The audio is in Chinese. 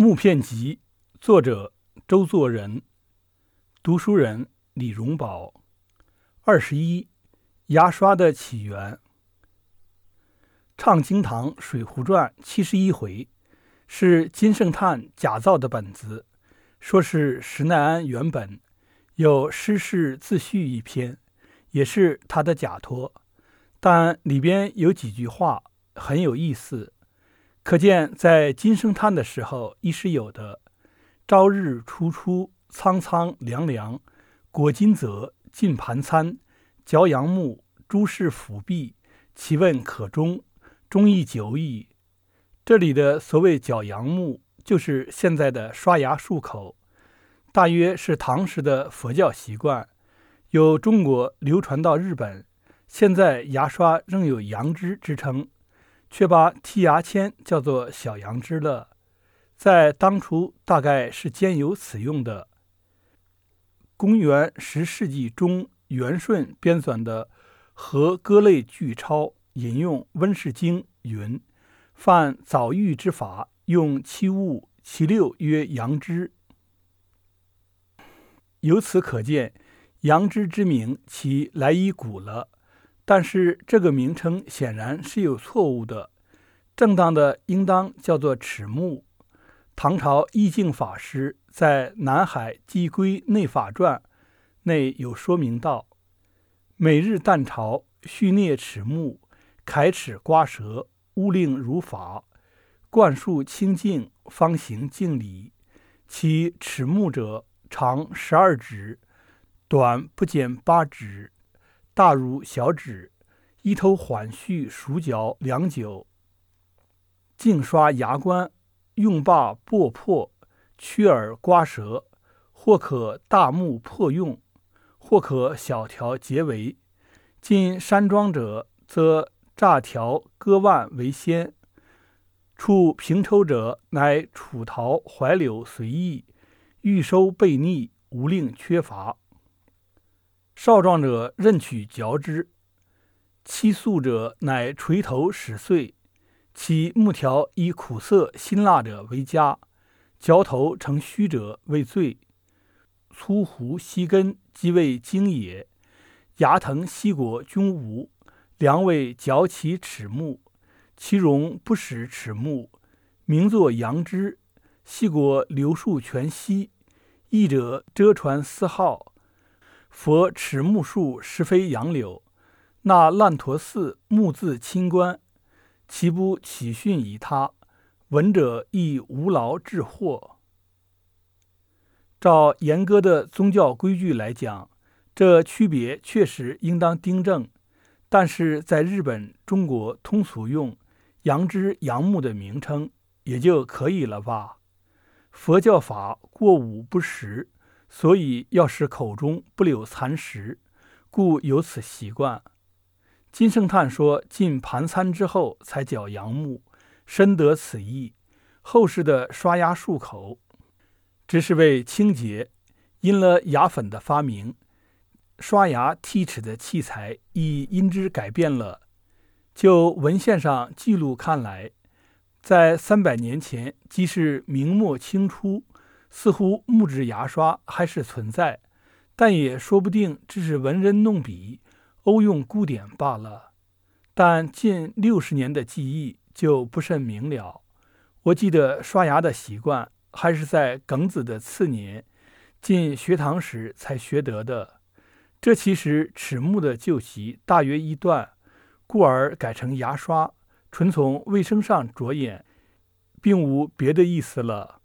木片集》，作者周作人，读书人李荣宝。二十一，牙刷的起源。《唱经堂水浒传》七十一回，是金圣叹假造的本子，说是石耐庵原本，有诗事自序一篇，也是他的假托，但里边有几句话很有意思。可见，在金生叹的时候，亦是有的。朝日初出，苍苍凉凉。果金泽，进盘参，嚼杨木，诸事辅弼。其问可中，中亦久矣。这里的所谓嚼杨木，就是现在的刷牙漱口，大约是唐时的佛教习惯，由中国流传到日本。现在牙刷仍有杨枝之称。却把剔牙签叫做小羊脂了，在当初大概是兼有此用的。公元十世纪中，元顺编纂的《和歌类巨钞》引用《温氏经》云：“犯早育之法，用七物，其六曰羊脂。”由此可见，羊脂之名其来已古了。但是这个名称显然是有错误的，正当的应当叫做齿木。唐朝义净法师在《南海寄归内法传》内有说明道：“每日旦朝，须啮齿木，凯齿刮舌，勿令如法，灌输清净，方行敬礼。其齿木者，长十二指，短不减八指。”大如小指，一头缓续数嚼良久。净刷牙关，用罢剥破，屈耳刮舌，或可大木破用，或可小条结为。进山庄者，则炸条割腕为先；处平抽者，乃楚桃怀柳随意，欲收备逆，无令缺乏。少壮者任取嚼之，七素者乃垂头使碎，其木条以苦涩辛辣者为佳，嚼头成虚者为最。粗胡细根即为精也。牙疼细果均无，良为嚼其齿木，其容不使齿木，名作杨枝。细果流数全稀，益者遮传丝号。佛持木树实非杨柳，那烂陀寺木字清官，其不起训以他，闻者亦无劳致祸。照严格的宗教规矩来讲，这区别确实应当订正，但是在日本、中国通俗用杨枝、杨木的名称也就可以了吧？佛教法过午不食。所以要使口中不留残食，故有此习惯。金圣叹说：“进盘餐之后才嚼杨木，深得此意。后世的刷牙漱口，只是为清洁。因了牙粉的发明，刷牙剔齿的器材亦因之改变了。就文献上记录看来，在三百年前，即是明末清初。”似乎木质牙刷还是存在，但也说不定只是文人弄笔、欧用古典罢了。但近六十年的记忆就不甚明了。我记得刷牙的习惯还是在庚子的次年进学堂时才学得的。这其实齿木的旧习大约一段，故而改成牙刷，纯从卫生上着眼，并无别的意思了。